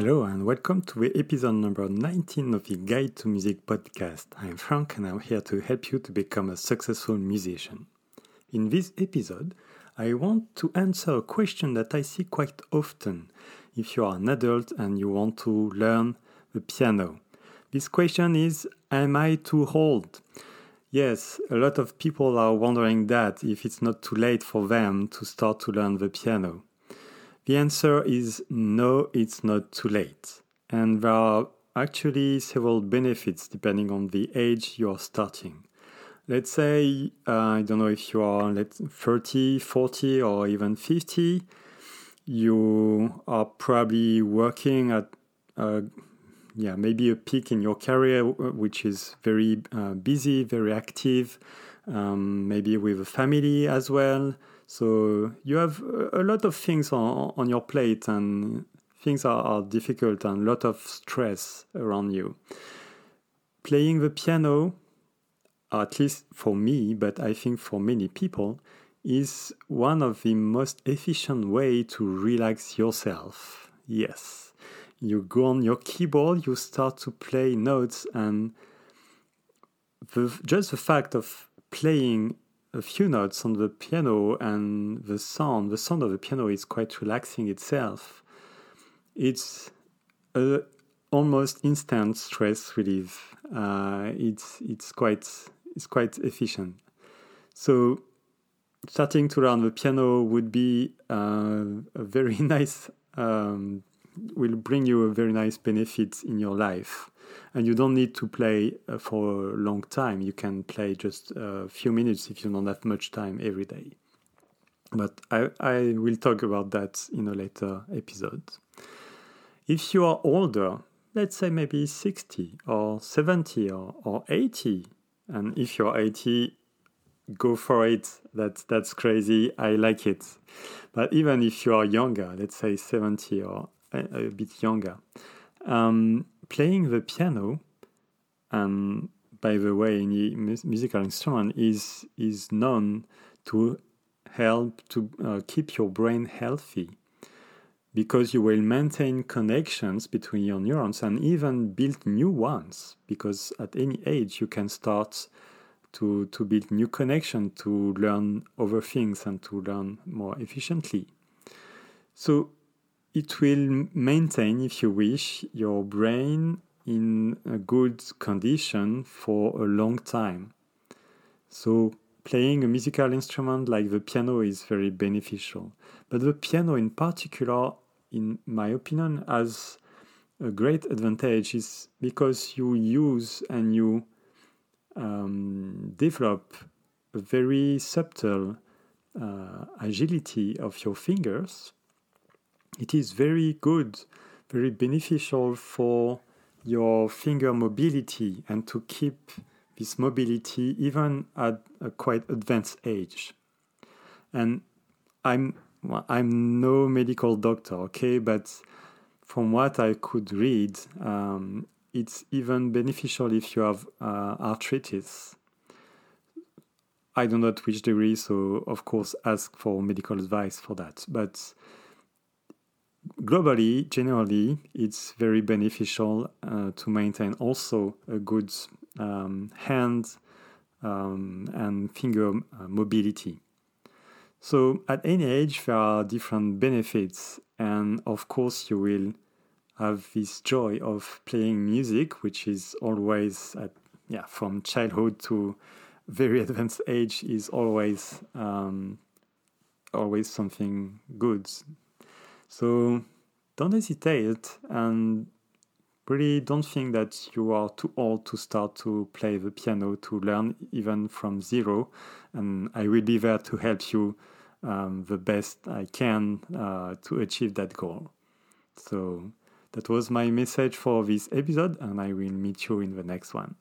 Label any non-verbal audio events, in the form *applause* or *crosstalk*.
Hello and welcome to the episode number 19 of the Guide to Music podcast. I'm Frank and I'm here to help you to become a successful musician. In this episode, I want to answer a question that I see quite often if you are an adult and you want to learn the piano. This question is Am I too old? Yes, a lot of people are wondering that if it's not too late for them to start to learn the piano. The answer is no, it's not too late. And there are actually several benefits depending on the age you are starting. Let's say, uh, I don't know if you are let's, 30, 40, or even 50, you are probably working at uh, yeah, maybe a peak in your career, which is very uh, busy, very active, um, maybe with a family as well. So you have a lot of things on, on your plate, and things are, are difficult and a lot of stress around you. Playing the piano, at least for me, but I think for many people, is one of the most efficient way to relax yourself. Yes. You go on your keyboard, you start to play notes and the, just the fact of playing a few notes on the piano and the sound, the sound of the piano is quite relaxing itself. It's a almost instant stress relief. Uh, it's it's quite it's quite efficient. So starting to learn the piano would be uh, a very *laughs* nice um, will bring you a very nice benefit in your life and you don't need to play uh, for a long time. You can play just a few minutes if you don't have much time every day. But I, I will talk about that in a later episode. If you are older, let's say maybe 60 or 70 or, or 80, and if you're 80, go for it. That's that's crazy. I like it. But even if you are younger, let's say 70 or a, a bit younger, um, playing the piano, and by the way, any musical instrument is is known to help to uh, keep your brain healthy because you will maintain connections between your neurons and even build new ones because at any age you can start to, to build new connection to learn other things and to learn more efficiently. So it will maintain, if you wish, your brain in a good condition for a long time. So, playing a musical instrument like the piano is very beneficial. But the piano, in particular, in my opinion, has a great advantage is because you use and you um, develop a very subtle uh, agility of your fingers it is very good, very beneficial for your finger mobility and to keep this mobility even at a quite advanced age. And I'm well, I'm no medical doctor, okay, but from what I could read, um, it's even beneficial if you have uh, arthritis. I do not know which degree, so of course ask for medical advice for that. But globally, generally, it's very beneficial uh, to maintain also a good um, hand um, and finger uh, mobility. So, at any age, there are different benefits, and of course, you will have this joy of playing music, which is always at yeah from childhood to very *laughs* advanced age is always um, always something good so don't hesitate and really don't think that you are too old to start to play the piano, to learn even from zero. And I will be there to help you um, the best I can uh, to achieve that goal. So that was my message for this episode, and I will meet you in the next one.